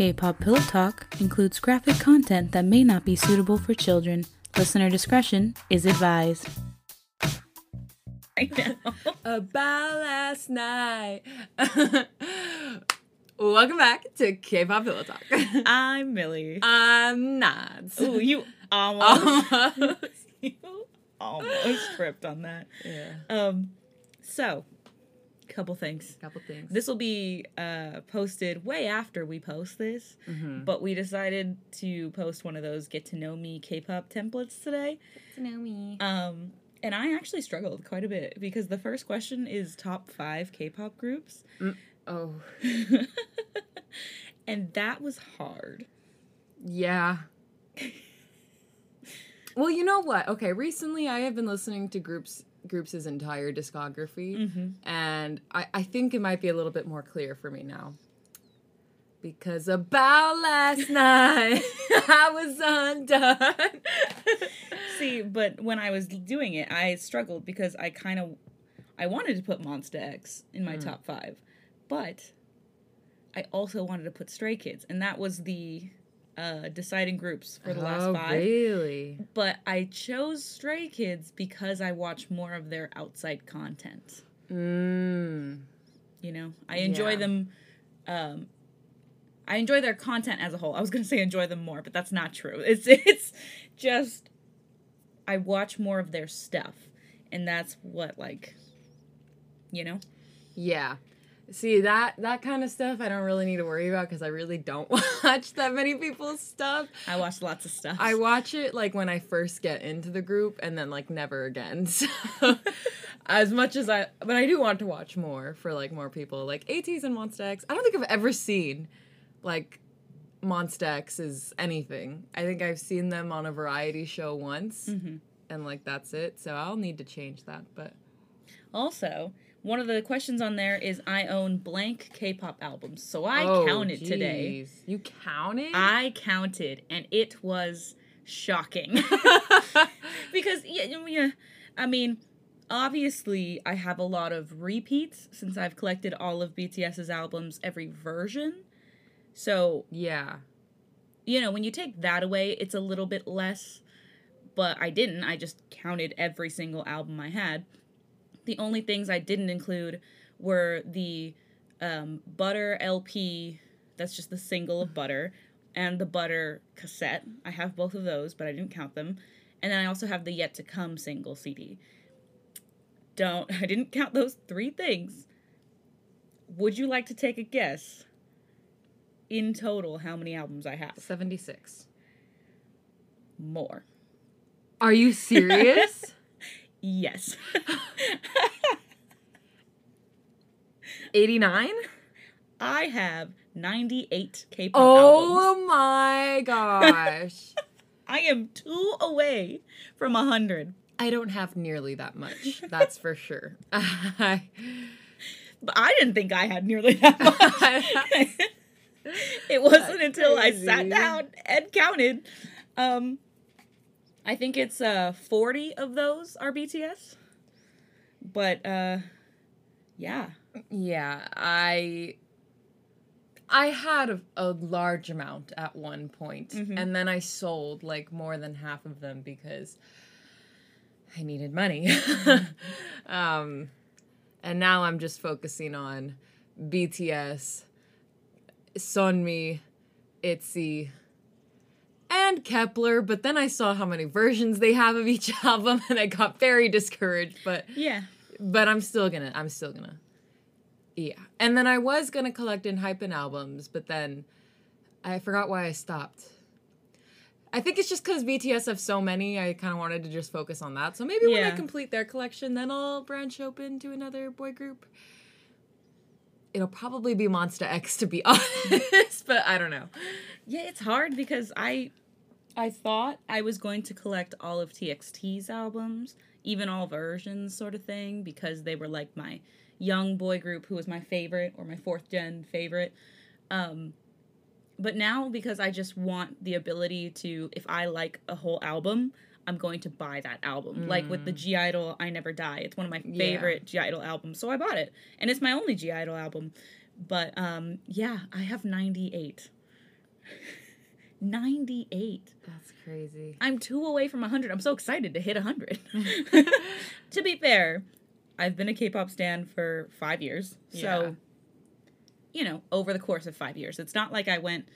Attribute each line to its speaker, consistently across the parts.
Speaker 1: K pop pillow talk includes graphic content that may not be suitable for children. Listener discretion is advised.
Speaker 2: About last night. Welcome back to K-pop Pillow Talk.
Speaker 3: I'm Milly.
Speaker 2: I'm Nads.
Speaker 3: Ooh, you almost,
Speaker 2: Almost.
Speaker 3: you almost tripped on that.
Speaker 2: yeah.
Speaker 3: Um, so, couple things.
Speaker 2: Couple things.
Speaker 3: This will be uh, posted way after we post this,
Speaker 2: Mhm.
Speaker 3: but we decided to post one of those get to know me K-pop templates today.
Speaker 2: Get to know me.
Speaker 3: Um, and I actually struggled quite a bit because the first question is top five K-pop groups,
Speaker 2: oh.
Speaker 3: and that was hard.
Speaker 2: Yeah. well, you know what? Okay, recently I have been listening to groups groups' entire discography.
Speaker 3: Mm-hmm.
Speaker 2: and I, I think it might be a little bit more clear for me now. Because about last night, I was undone.
Speaker 3: See, but when I was doing it, I struggled because I kind of I wanted to put Monsta X in my top five, but I also wanted to put Stray Kids, and that was the uh, deciding groups for the last
Speaker 2: oh,
Speaker 3: five.
Speaker 2: really?
Speaker 3: But I chose Stray Kids because I watch more of their outside content.
Speaker 2: Mm.
Speaker 3: You know, I enjoy
Speaker 2: Yeah.
Speaker 3: them. Um, I enjoy their content as a whole. I was gonna say enjoy them more, but that's not true. It's it's just I watch more of their stuff, and that's what like, you know.
Speaker 2: Yeah. See that that kind of stuff I don't really need to worry about because I really don't watch that many people's stuff.
Speaker 3: I watch lots of stuff.
Speaker 2: I watch it like when I first get into the group and then like never again. So as much as I but I do want to watch more for like more people. Like ATEEZ and Monsta I don't think I've ever seen like Monsta X anything. I think I've seen them on a variety show once
Speaker 3: Mhm.
Speaker 2: and like that's it. So I'll need to change that. But
Speaker 3: also, one of the questions on there is I own blank K-pop albums, so I
Speaker 2: Oh,
Speaker 3: counted today.
Speaker 2: You counted?
Speaker 3: I counted, and it was shocking. because yeah, yeah, I mean, obviously I have a lot of repeats since I've collected all of BTS's albums, every version. So
Speaker 2: yeah.
Speaker 3: you know, when you take that away, it's a little bit less. But I didn't. I just counted every single album I had. The only things I didn't include were the um, Butter LP. That's just the single of Butter, and the Butter cassette. I have both of those, but I didn't count them. And then I also have the Yet to Come single CD. Don't. I didn't count those three things. Would you like to take a guess? In total, how many albums I have?
Speaker 2: 76.
Speaker 3: More.
Speaker 2: Are you serious?
Speaker 3: Yes.
Speaker 2: 89?
Speaker 3: I have 98 K-pop albums.
Speaker 2: Oh my gosh.
Speaker 3: I am two away from 100.
Speaker 2: I don't have nearly that much. That's for sure. I-
Speaker 3: But I didn't think I had nearly that much. it wasn't
Speaker 2: That's
Speaker 3: until I sat down and counted. Um I think it's uh 40 of those are BTS. But uh yeah.
Speaker 2: yeah, I I had a, a large amount at one point,
Speaker 3: Mhm.
Speaker 2: and then I sold like more than half of them because I needed money. um and now I'm just focusing on BTS, Sonmi, ITZY, and Kepler, but then I saw how many versions they have of each album and I got very discouraged, but
Speaker 3: Yeah.
Speaker 2: but I'm still gonna I'm still gonna Yeah. And then I was gonna collect ENHYPEN albums, but then I forgot why I stopped. I think it's just because BTS have so many, I kind of wanted to just focus on that. So maybe when I complete their collection, then I'll branch open to another boy group. It'll probably be Monsta X to be honest, but I don't know.
Speaker 3: Yeah, it's hard because I I thought I was going to collect all of TXT's albums, even all versions sort of thing because they were like my young boy group who was my favorite or my fourth gen favorite. Um but now because I just want the ability to if I like a whole album, I'm going to buy that album. Like with the (G)I-DLE I Never Die. It's one of my
Speaker 2: Yeah.
Speaker 3: favorite (G)I-DLE albums. So I bought it. And it's my only (G)I-DLE album. But um yeah, I have 98. 98.
Speaker 2: That's crazy.
Speaker 3: I'm two away from 100. I'm so excited to hit 100. to be fair, I've been a K-pop stan for five years.
Speaker 2: Yeah.
Speaker 3: So, you know, over the course of five years, it's not like I went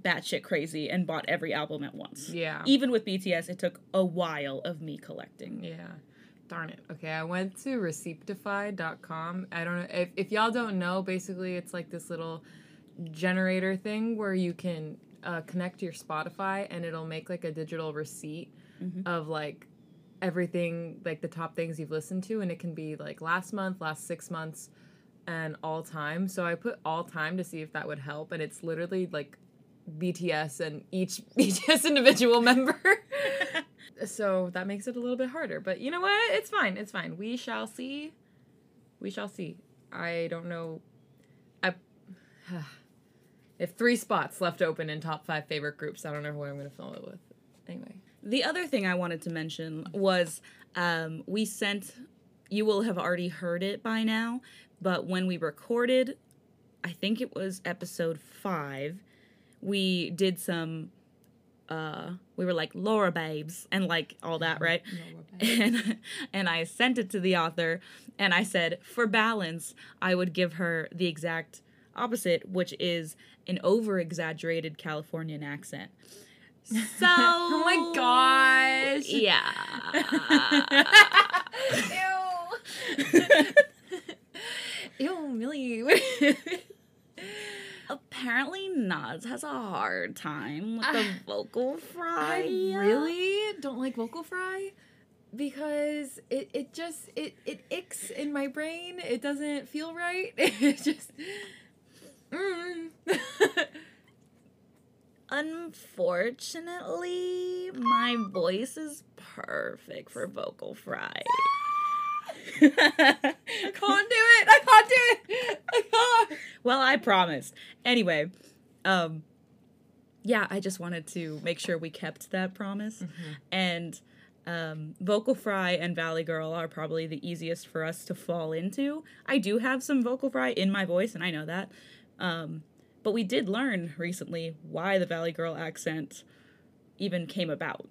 Speaker 3: batshit crazy and bought every album at once.
Speaker 2: Yeah.
Speaker 3: Even with BTS, it took a while of me collecting.
Speaker 2: Yeah. Darn it. Okay, I went to receiptify.com. I don't know if, if y'all don't know, basically it's like this little generator thing where you can uh, connect your Spotify and it'll make like a digital receipt of like everything, like the top things you've listened to, and it can be like last month, last six months, and all time. So I put all time to see if that would help, and it's literally like BTS and each BTS individual member. so that makes it a little bit harder. But you know what? It's fine. It's fine. We shall see. We shall see. I don't know. I if three spots left open in top five favorite groups, I don't know who I'm going to fill it with. Anyway.
Speaker 3: The other thing I wanted to mention was um, we sent, you will have already heard it by now, but when we recorded, I think it was episode five, we did some, uh, we were like Laura babes and like all that, right? And, and I sent it to the author and I said, for balance, I would give her the exact opposite, which is an over exaggerated Californian accent. So,
Speaker 2: Oh my gosh.
Speaker 3: yeah.
Speaker 2: Ew. Ew, Milly.
Speaker 3: Apparently, Nads has a hard time with the vocal fry.
Speaker 2: I really don't like vocal fry because it, it just it it icks in my brain. It doesn't feel right. It just mm.
Speaker 3: Unfortunately, my voice is perfect for vocal fry.
Speaker 2: I can't do it. I can't do it. I can't.
Speaker 3: well, I promised. Anyway, um yeah, I just wanted to make sure we kept that promise. And um, Vocal Fry and Valley Girl are probably the easiest for us to fall into. I do have some Vocal Fry in my voice, and I know that. Um, but we did learn recently why the Valley Girl accent even came about.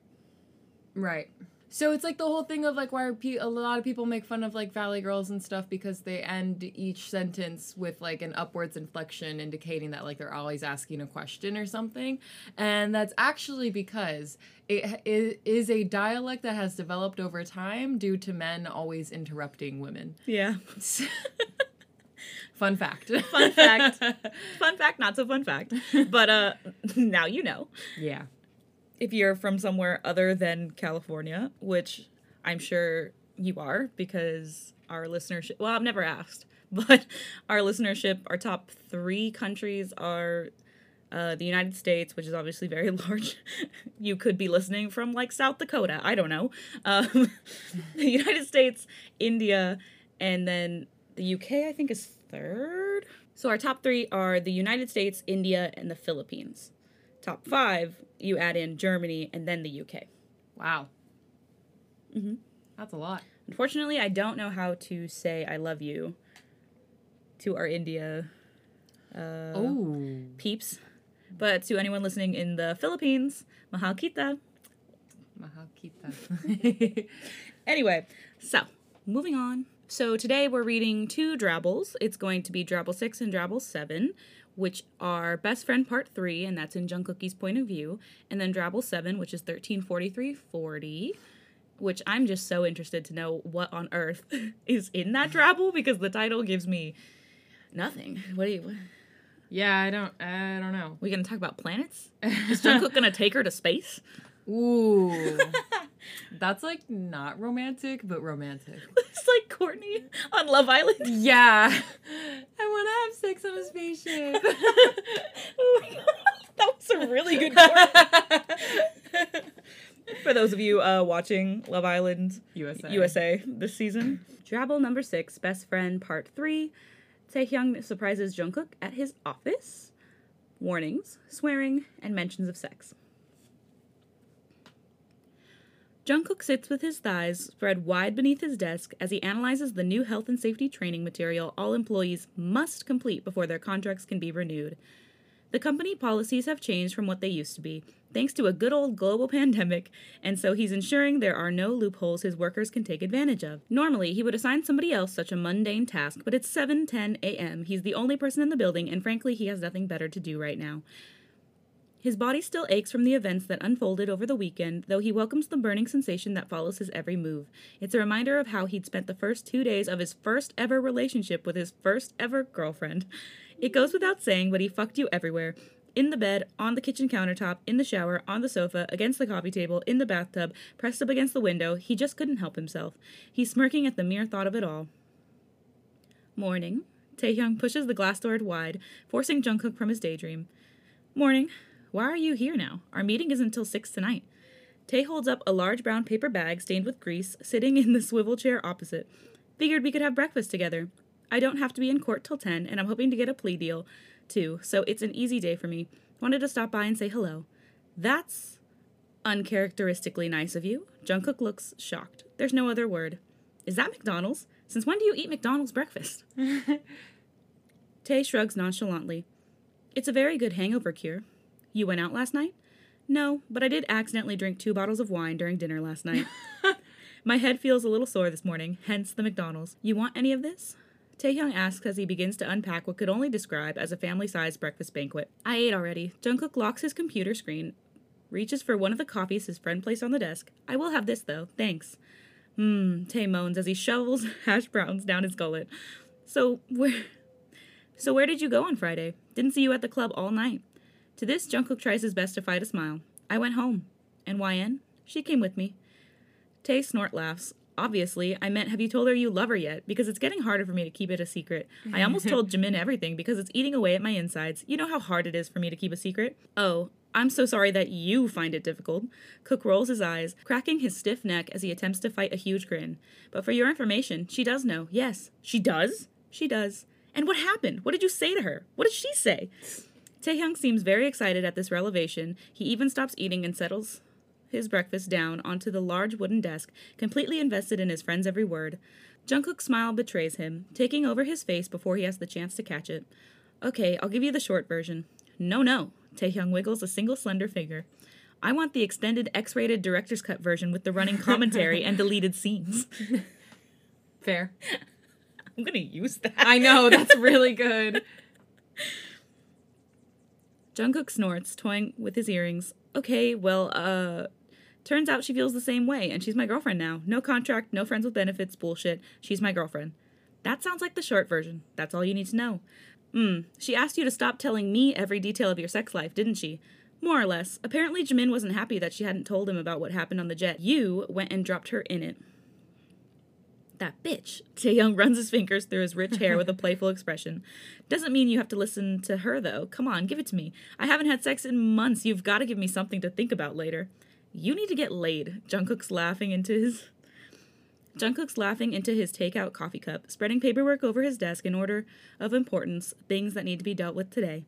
Speaker 2: Right. So it's like the whole thing of like why pe- a lot of people make fun of like Valley Girls and stuff because they end each sentence with like an upwards inflection indicating that like they're always asking a question or something. And that's actually because it it is a dialect that has developed over time due to men always interrupting women.
Speaker 3: Yeah.
Speaker 2: Fun fact.
Speaker 3: Fun fact. fun fact, not so fun fact. But uh now you know.
Speaker 2: yeah.
Speaker 3: if you're from somewhere other than California, which I'm sure you are because our listenership, well, I've never asked, but our listenership, our top three countries are uh, the United States, which is obviously very large. you could be listening from like South Dakota. I don't know. Um, the United States, India, and then the UK, I think, is third. So our top three are the United States, India, and the Philippines. Top five, you add in Germany and then the UK.
Speaker 2: Wow.
Speaker 3: Mhm.
Speaker 2: That's a lot.
Speaker 3: Unfortunately, I don't know how to say I love you to our India uh, peeps. But to anyone listening in the Philippines, mahal kita.
Speaker 2: Mahal kita.
Speaker 3: Anyway, so moving on. So today we're reading two Drabbles. It's going to be Drabble 6 and Drabble 7, which are Best Friend Part 3, and that's in Jungkook's point of view. And then Drabble 7, which is 134340, which I'm just so interested to know what on earth is in that Drabble because the title gives me nothing. What do you. What,
Speaker 2: yeah, I don't I don't know.
Speaker 3: we gonna talk about planets? Is Jungkook gonna take her to space?
Speaker 2: Ooh. That's like not romantic, but romantic.
Speaker 3: it's like Courtney on Love Island.
Speaker 2: Yeah. I want to have sex on a spaceship.
Speaker 3: oh that was a really good. For those of you uh, watching Love Island
Speaker 2: USA.
Speaker 3: USA this season, Drabble number six, Best Friend Part Three. Taehyung surprises Jungkook at his office. Warnings, swearing, and mentions of sex. Jungkook sits with his thighs spread wide beneath his desk as he analyzes the new health and safety training material all employees must complete before their contracts can be renewed. The company policies have changed from what they used to be, thanks to a good old global pandemic, and so he's ensuring there are no loopholes his workers can take advantage of. Normally, he would assign somebody else such a mundane task, but it's 7:10 a.m. He's the only person in the building, and frankly, he has nothing better to do right now. His body still aches from the events that unfolded over the weekend, though he welcomes the burning sensation that follows his every move. It's a reminder of how he'd spent the first two days of his first ever relationship with his first ever girlfriend. It goes without saying, but he fucked you everywhere. In the bed, on the kitchen countertop, in the shower, on the sofa, against the coffee table, in the bathtub, pressed up against the window, he just couldn't help himself. He's smirking at the mere thought of it all. Morning. Taehyung pushes the glass door wide, forcing Jungkook from his daydream. Morning. Why are you here now? Our meeting isn't until six tonight. Tay holds up a large brown paper bag stained with grease, sitting in the swivel chair opposite. Figured we could have breakfast together. I don't have to be in court till 10, and I'm hoping to get a plea deal, too, so it's an easy day for me. Wanted to stop by and say hello. That's uncharacteristically nice of you. Jungkook looks shocked. There's no other word. Is that McDonald's? Since when do you eat McDonald's breakfast? Tay shrugs nonchalantly. It's a very good hangover cure. You went out last night? No, but I did accidentally drink two bottles of wine during dinner last night. My head feels a little sore this morning, hence the McDonald's. You want any of this? Taehyung asks as he begins to unpack what could only describe as a family-sized breakfast banquet. I ate already. Jungkook locks his computer screen, reaches for one of the coffees his friend placed on the desk. I will have this though, thanks. Hmm, Tae moans as he shovels hash browns down his gullet. So where So where did you go on Friday? Didn't see you at the club all night. To this, Jungkook tries his best to fight a smile. I went home. And YN? She came with me. Tay snort laughs. Obviously, I meant, have you told her you love her yet? Because it's getting harder for me to keep it a secret. I almost told Jimin everything because it's eating away at my insides. You know how hard it is for me to keep a secret? Oh, I'm so sorry that you find it difficult. Cook rolls his eyes, cracking his stiff neck as he attempts to fight a huge grin. But for your information, she does know. Yes. She does? She does. And what happened? What did you say to her? What did she say? Taehyung seems very excited at this revelation. He even stops eating and settles his breakfast down onto the large wooden desk, completely invested in his friend's every word. Jungkook's smile betrays him, taking over his face before he has the chance to catch it. Okay, I'll give you the short version. No, no. Taehyung wiggles a single slender finger. I want the extended X-rated director's cut version with the running commentary and deleted scenes.
Speaker 2: Fair.
Speaker 3: I'm gonna use that.
Speaker 2: I know, that's really good.
Speaker 3: Jungkook snorts, toying with his earrings. Okay, well, uh, turns out she feels the same way, and she's my girlfriend now. No contract, no friends with benefits, bullshit. She's my girlfriend. That sounds like the short version. That's all you need to know. Hmm, she asked you to stop telling me every detail of your sex life, didn't she? More or less. Apparently, Jimin wasn't happy that she hadn't told him about what happened on the jet. You went and dropped her in it. That bitch. Taehyung runs his fingers through his rich hair with a playful expression. Doesn't mean you have to listen to her, though. Come on, give it to me. I haven't had sex in months. You've got to give me something to think about later. You need to get laid. Jungkook's laughing into his. Jungkook's laughing into his takeout coffee cup, spreading paperwork over his desk in order of importance, things that need to be dealt with today.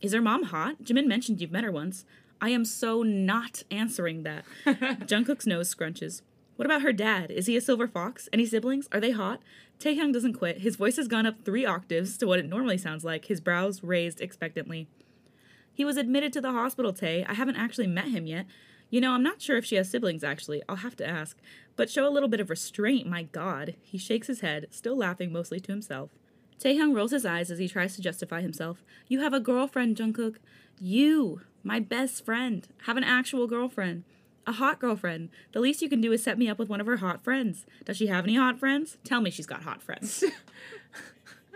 Speaker 3: Is her mom hot? Jimin mentioned you've met her once. I am so not answering that. Jungkook's nose scrunches. What about her dad? Is he a silver fox? Any siblings? Are they hot? Taehyung doesn't quit. His voice has gone up three octaves to what it normally sounds like, his brows raised expectantly. He was admitted to the hospital, Tay. I haven't actually met him yet. You know, I'm not sure if she has siblings, actually. I'll have to ask. But show a little bit of restraint, my god. He shakes his head, still laughing mostly to himself. Taehyung rolls his eyes as he tries to justify himself. You have a girlfriend, Jungkook. You, my best friend, have an actual girlfriend. A hot girlfriend. The least you can do is set me up with one of her hot friends. Does she have any hot friends? Tell me she's got hot friends.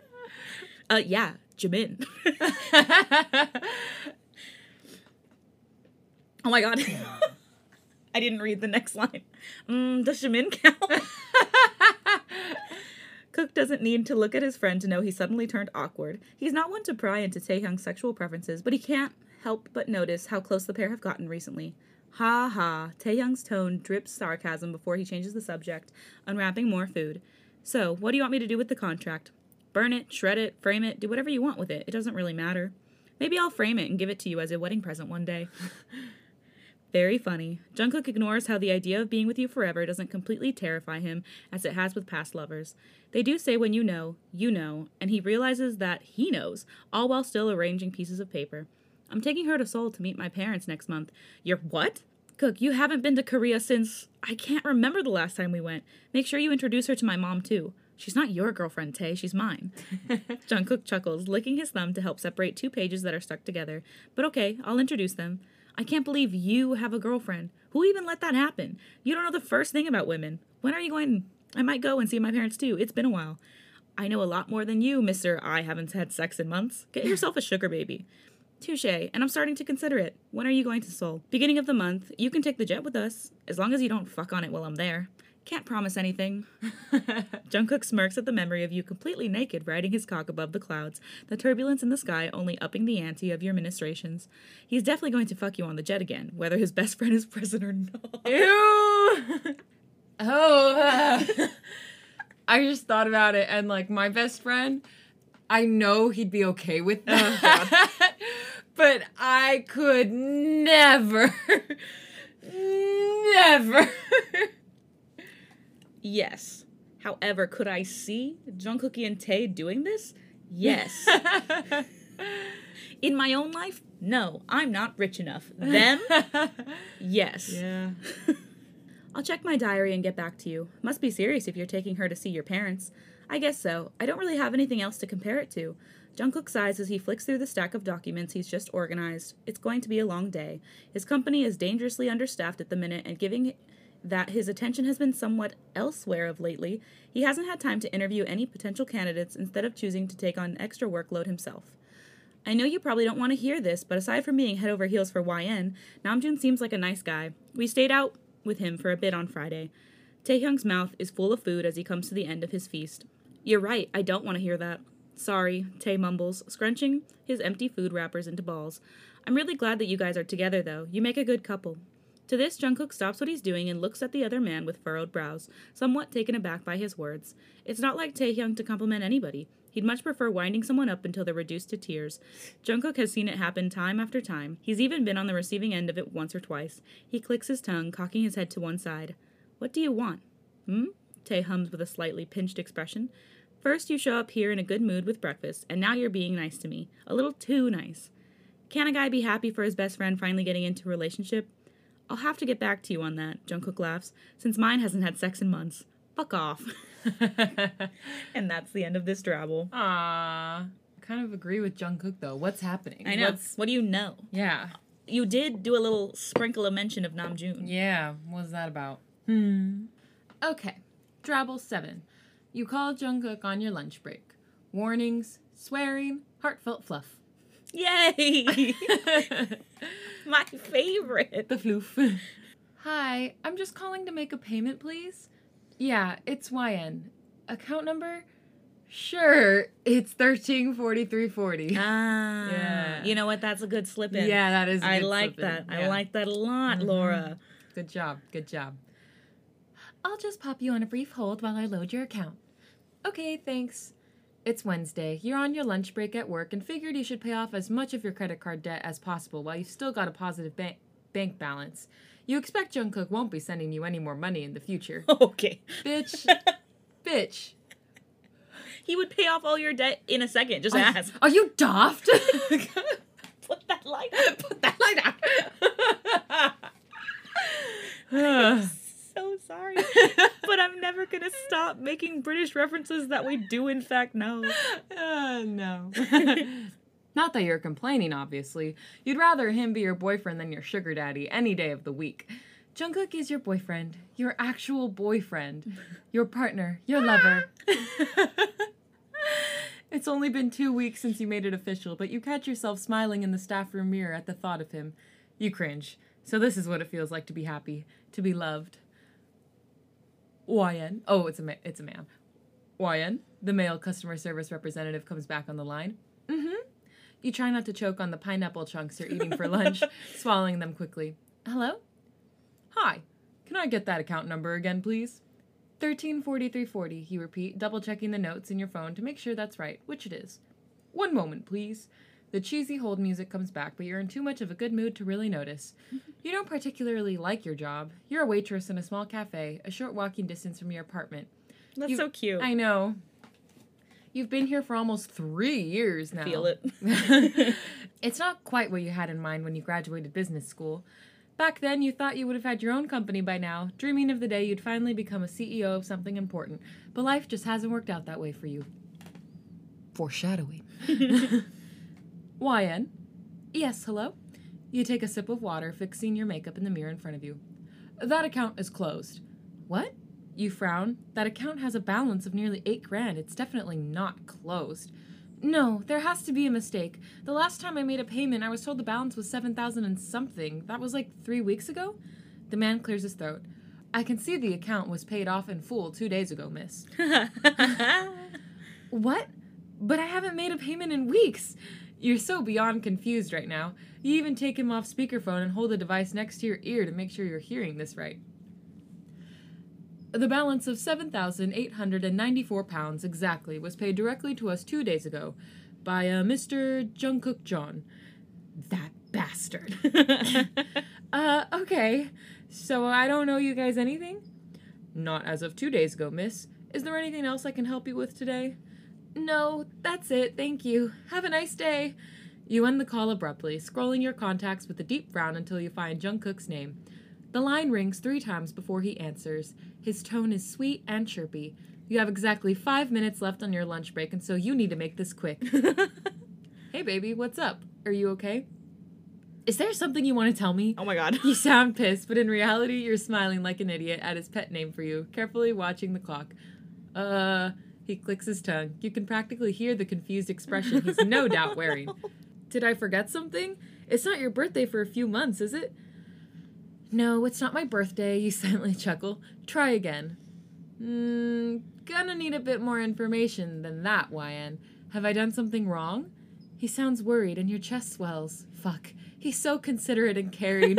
Speaker 3: uh, yeah, Jimin. oh my god. I didn't read the next line. Mm, does Jimin count? Cook doesn't need to look at his friend to know he suddenly turned awkward. He's not one to pry into Taehyung's sexual preferences, but he can't help but notice how close the pair have gotten recently. Ha ha. Taehyung's tone drips sarcasm before he changes the subject, unwrapping more food. So, what do you want me to do with the contract? Burn it, shred it, frame it, do whatever you want with it. It doesn't really matter. Maybe I'll frame it and give it to you as a wedding present one day. Very funny. Jungkook ignores how the idea of being with you forever doesn't completely terrify him as it has with past lovers. They do say when you know, you know, and he realizes that he knows, all while still arranging pieces of paper. I'm taking her to Seoul to meet my parents next month. You're what? Cook, you haven't been to Korea since I can't remember the last time we went. Make sure you introduce her to my mom too. She's not your girlfriend, Tay, she's mine. Jungkook chuckles, licking his thumb to help separate two pages that are stuck together. But okay, I'll introduce them. I can't believe you have a girlfriend. Who even let that happen? You don't know the first thing about women. When are you going? I might go and see my parents too. It's been a while. I know a lot more than you, Mr. I haven't had sex in months. Get yourself a sugar baby. Touche, and I'm starting to consider it. When are you going to Seoul? Beginning of the month. You can take the jet with us, as long as you don't fuck on it while I'm there. Can't promise anything. Jungkook smirks at the memory of you completely naked riding his cock above the clouds, the turbulence in the sky only upping the ante of your ministrations. He's definitely going to fuck you on the jet again, whether his best friend is present or not.
Speaker 2: Ew. oh. uh, I just thought about it, and like my best friend, I know he'd be okay with that, but I could never, never.
Speaker 3: Yes. However, could I see Jungkook and Tae doing this? Yes. In my own life? No, I'm not rich enough. Them? Yes.
Speaker 2: yeah.
Speaker 3: I'll check my diary and get back to you. Must be serious if you're taking her to see your parents. I guess so. I don't really have anything else to compare it to. Jungkook sighs as he flicks through the stack of documents he's just organized. It's going to be a long day. His company is dangerously understaffed at the minute, and giving that his attention has been somewhat elsewhere of lately, he hasn't had time to interview any potential candidates instead of choosing to take on extra workload himself. I know you probably don't want to hear this, but aside from being head over heels for YN, Namjoon seems like a nice guy. We stayed out with him for a bit on Friday. Taehyung's mouth is full of food as he comes to the end of his feast. You're right, I don't want to hear that. Sorry, Tay mumbles, scrunching his empty food wrappers into balls. I'm really glad that you guys are together, though. You make a good couple. To this, Jungkook stops what he's doing and looks at the other man with furrowed brows, somewhat taken aback by his words. It's not like Taehyung to compliment anybody. He'd much prefer winding someone up until they're reduced to tears. Jungkook has seen it happen time after time. He's even been on the receiving end of it once or twice. He clicks his tongue, cocking his head to one side. What do you want? Hmm? Tae hums with a slightly pinched expression. First, you show up here in a good mood with breakfast, and now you're being nice to me. A little too nice. Can a guy be happy for his best friend finally getting into a relationship? I'll have to get back to you on that, Jungkook laughs, since mine hasn't had sex in months. Fuck off. and that's the end of this drabble.
Speaker 2: Ah, I kind of agree with Jungkook though. What's happening?
Speaker 3: I know.
Speaker 2: What's,
Speaker 3: what do you know?
Speaker 2: yeah.
Speaker 3: You did do a little sprinkle of mention of Namjoon.
Speaker 2: Yeah. What's that about? Hmm. Okay. Drabble seven. You call Jungkook on your lunch break. Warnings, swearing, heartfelt fluff.
Speaker 3: Yay! My favorite.
Speaker 2: The floof. Hi, I'm just calling to make a payment, please. Yeah, it's YN. Account number? Sure, it's thirteen forty three forty.
Speaker 3: Ah,
Speaker 2: Yeah.
Speaker 3: You know what? That's a good slip in.
Speaker 2: Yeah, that is. a
Speaker 3: I
Speaker 2: good
Speaker 3: like
Speaker 2: slip in.
Speaker 3: that. I like that a lot,
Speaker 2: Mhm.
Speaker 3: Laura.
Speaker 2: Good job. Good job. I'll just pop you on a brief hold while I load your account. Okay, thanks. It's Wednesday. You're on your lunch break at work and figured you should pay off as much of your credit card debt as possible while you've still got a positive bank bank balance. You expect Jungkook won't be sending you any more money in the future.
Speaker 3: Okay.
Speaker 2: Bitch. Bitch.
Speaker 3: He would pay off all your debt in a second. Just
Speaker 2: Are-
Speaker 3: ask.
Speaker 2: Are you daft?
Speaker 3: Put that light.
Speaker 2: Put that light out.
Speaker 3: so sorry, but I'm never gonna stop making British references that we do in fact know.
Speaker 2: Uh, no. Not that you're complaining, obviously. You'd rather him be your boyfriend than your sugar daddy any day of the week. Jungkook is your boyfriend, your actual boyfriend, your partner, your lover. it's only been two weeks since you made it official, but you catch yourself smiling in the staff room mirror at the thought of him. You cringe. So this is what it feels like to be happy, to be loved. YN. Oh, it's a ma- it's a man. YN, the male customer service representative, comes back on the line. Mm-hmm. You try not to choke on the pineapple chunks you're eating for lunch, swallowing them quickly. Hello? Hi. Can I get that account number again, please? 134340, you repeat, double checking the notes in your phone to make sure that's right, which it is. One moment, please. The cheesy hold music comes back, but you're in too much of a good mood to really notice. You don't particularly like your job. You're a waitress in a small cafe, a short walking distance from your apartment.
Speaker 3: That's
Speaker 2: You-
Speaker 3: so cute.
Speaker 2: I know. You've been here for almost three years now.
Speaker 3: feel it.
Speaker 2: it's not quite what you had in mind when you graduated business school. Back then, you thought you would have had your own company by now, dreaming of the day you'd finally become a CEO of something important. But life just hasn't worked out that way for you. Foreshadowing. YN. Yes, hello? You take a sip of water, fixing your makeup in the mirror in front of you. That account is closed. What? You frown. That account has a balance of nearly eight grand. It's definitely not closed. No, there has to be a mistake. The last time I made a payment, I was told the balance was 7,000 and something. That was like three weeks ago? The man clears his throat. I can see the account was paid off in full two days ago, miss. What? But I haven't made a payment in weeks. You're so beyond confused right now. You even take him off speakerphone and hold the device next to your ear to make sure you're hearing this right. The balance of 7,894 pounds exactly was paid directly to us two days ago by uh, Mr. Jungkook Jeon. That bastard. uh, okay. So I don't owe you guys anything? Not as of two days ago, miss. Is there anything else I can help you with today? No, that's it, thank you. Have a nice day. You end the call abruptly, scrolling your contacts with a deep frown until you find Jungkook's name. The line rings three times before he answers. His tone is sweet and chirpy. You have exactly five minutes left on your lunch break, and so you need to make this quick. hey, baby, what's up? Are you okay? Is there something you want to tell me?
Speaker 3: oh my god.
Speaker 2: You sound pissed, but in reality, you're smiling like an idiot at his pet name for you, carefully watching the clock. Uh, he clicks his tongue. You can practically hear the confused expression he's no doubt wearing. Did I forget something? It's not your birthday for a few months, is it? No, it's not my birthday, you silently chuckle. Try again. Hmm, gonna need a bit more information than that, YN. Have I done something wrong? He sounds worried and your chest swells. Fuck. He's so considerate and caring.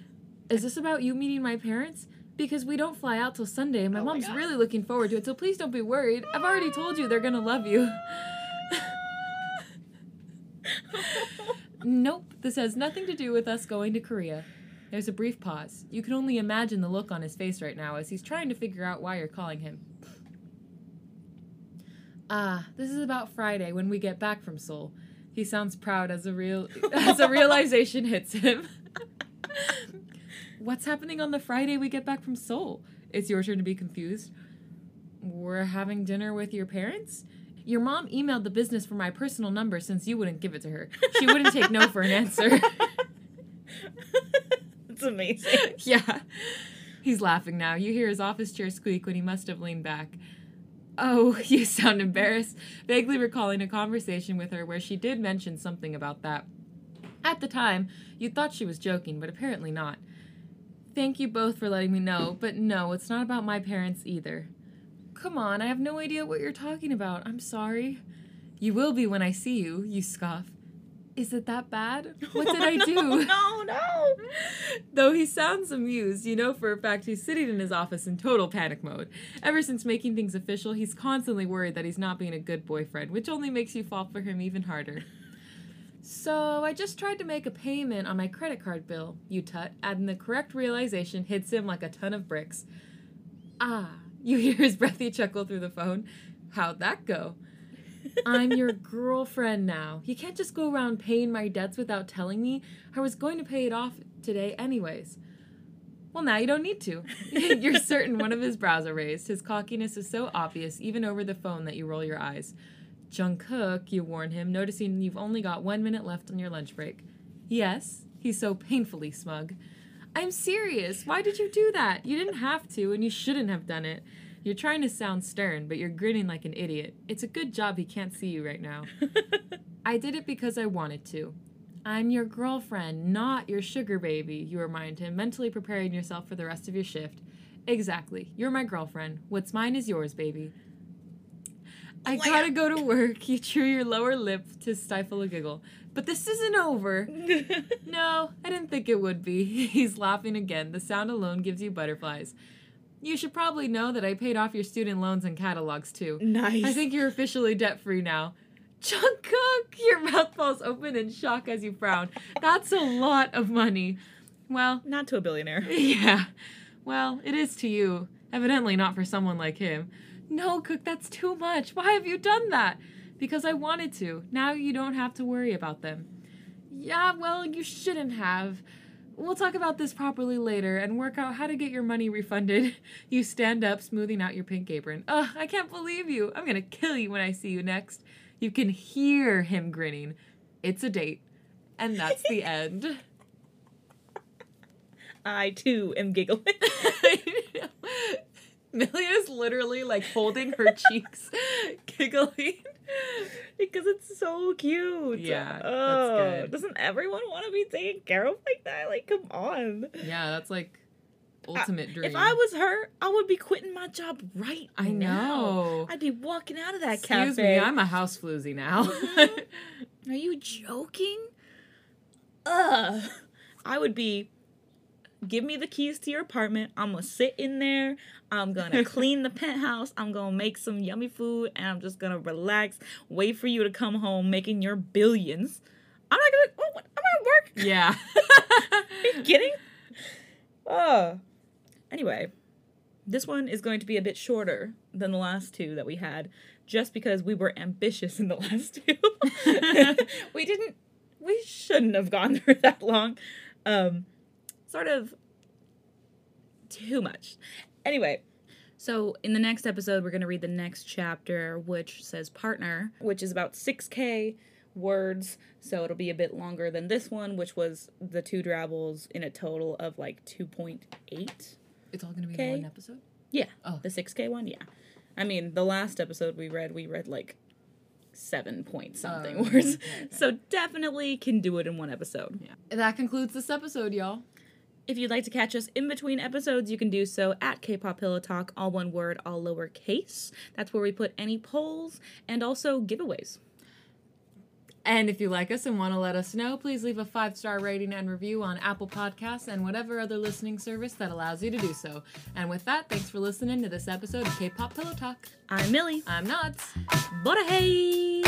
Speaker 2: Is this about you meeting my parents? Because we don't fly out till Sunday and my
Speaker 3: Oh
Speaker 2: mom's
Speaker 3: God.
Speaker 2: really looking forward to it, so please don't be worried. I've already told you they're gonna love you. nope, this has nothing to do with us going to Korea. There's a brief pause. You can only imagine the look on his face right now as he's trying to figure out why you're calling him. Ah, this is about Friday when we get back from Seoul. He sounds proud as a real as a realization hits him. What's happening on the Friday we get back from Seoul? It's your turn to be confused. We're having dinner with your parents? Your mom emailed the business for my personal number since you wouldn't give it to her. She wouldn't take no for an answer.
Speaker 3: It's amazing.
Speaker 2: yeah. He's laughing now. You hear his office chair squeak when he must have leaned back. Oh, you sound embarrassed, vaguely recalling a conversation with her where she did mention something about that. At the time, you thought she was joking, but apparently not. Thank you both for letting me know, but no, it's not about my parents either. Come on, I have no idea what you're talking about. I'm sorry. You will be when I see you, you scoff. Is it that bad? What did I do?
Speaker 3: No, no.
Speaker 2: Though he sounds amused, you know for a fact he's sitting in his office in total panic mode. Ever since making things official, he's constantly worried that he's not being a good boyfriend, which only makes you fall for him even harder. So, I just tried to make a payment on my credit card bill, you tut, and the correct realization hits him like a ton of bricks. Ah, you hear his breathy chuckle through the phone. How'd that go? I'm your girlfriend now. You can't just go around paying my debts without telling me. I was going to pay it off today, anyways. Well, now you don't need to. You're certain one of his brows are raised. His cockiness is so obvious, even over the phone, that you roll your eyes. Jungkook, you warn him, noticing you've only got one minute left on your lunch break. Yes, he's so painfully smug. I'm serious. Why did you do that? You didn't have to, and you shouldn't have done it. You're trying to sound stern, but you're grinning like an idiot. It's a good job he can't see you right now. I did it because I wanted to. I'm your girlfriend, not your sugar baby, you remind him, mentally preparing yourself for the rest of your shift. Exactly. You're my girlfriend. What's mine is yours, baby. I
Speaker 3: my
Speaker 2: gotta go to work. You chew your lower lip to stifle a giggle. But this isn't over. No, I didn't think it would be. He's laughing again. The sound alone gives you butterflies. You should probably know that I paid off your student loans and catalogs too.
Speaker 3: nice.
Speaker 2: I think you're officially debt free now. Jungkook, your mouth falls open in shock as you frown. That's a lot of money. Well,
Speaker 3: Not to a billionaire.
Speaker 2: yeah. Well, it is to you. Evidently not for someone like him. No, Cook, that's too much. Why have you done that? Because I wanted to. Now you don't have to worry about them. Yeah, well, you shouldn't have. We'll talk about this properly later and work out how to get your money refunded. You stand up, smoothing out your pink apron. Ugh, I can't believe you. I'm gonna kill you when I see you next. You can hear him grinning. It's a date. And that's the end.
Speaker 3: I too am giggling.
Speaker 2: Milly is literally like holding her cheeks, giggling.
Speaker 3: because it's so cute.
Speaker 2: Yeah, that's
Speaker 3: Oh,
Speaker 2: good.
Speaker 3: Doesn't everyone want to be taken care of like that? Like, come on.
Speaker 2: Yeah, that's like ultimate dream.
Speaker 3: If I was her, I would be quitting my job right
Speaker 2: I
Speaker 3: now.
Speaker 2: know.
Speaker 3: I'd be walking out of that
Speaker 2: Excuse
Speaker 3: cafe.
Speaker 2: me, I'm a house floozy now. Mm-hmm.
Speaker 3: Are you joking? Ugh. I would be. Give me the keys to your apartment. I'm gonna sit in there. I'm gonna clean the penthouse. I'm gonna make some yummy food, and I'm just gonna relax. Wait for you to come home, making your billions. I'm not gonna. Oh, I'm gonna work.
Speaker 2: yeah.
Speaker 3: Are you kidding? Oh. Anyway, this one is going to be a bit shorter than the last two that we had, just because we were ambitious in the last two. we didn't. We shouldn't have gone through that long. Um, sort of too much. Anyway, so in the next episode, we're going to read the next chapter, which says partner, which is about 6K words. So it'll be a bit longer than this one, which was the two drabbles in a total of like 2.8.
Speaker 2: It's all gonna be
Speaker 3: Okay.
Speaker 2: in one episode?
Speaker 3: Yeah.
Speaker 2: Oh.
Speaker 3: The 6K one, yeah. I mean, the last episode we read, we read like seven point oh, something
Speaker 2: Oh,
Speaker 3: words.
Speaker 2: okay, okay.
Speaker 3: So definitely can do it in one episode.
Speaker 2: That concludes this episode, y'all.
Speaker 3: If you'd like to catch us in between episodes, you can do so at K-pop Pillow Talk, all one word, all lowercase. That's where we put any polls and also giveaways.
Speaker 2: And if you like us and want to let us know, please leave a five star rating and review on Apple Podcasts and whatever other listening service that allows you to do so. And with that, thanks for listening to this episode of K pop Pillow Talk.
Speaker 3: I'm Milly.
Speaker 2: I'm Nads.
Speaker 3: Bora hey!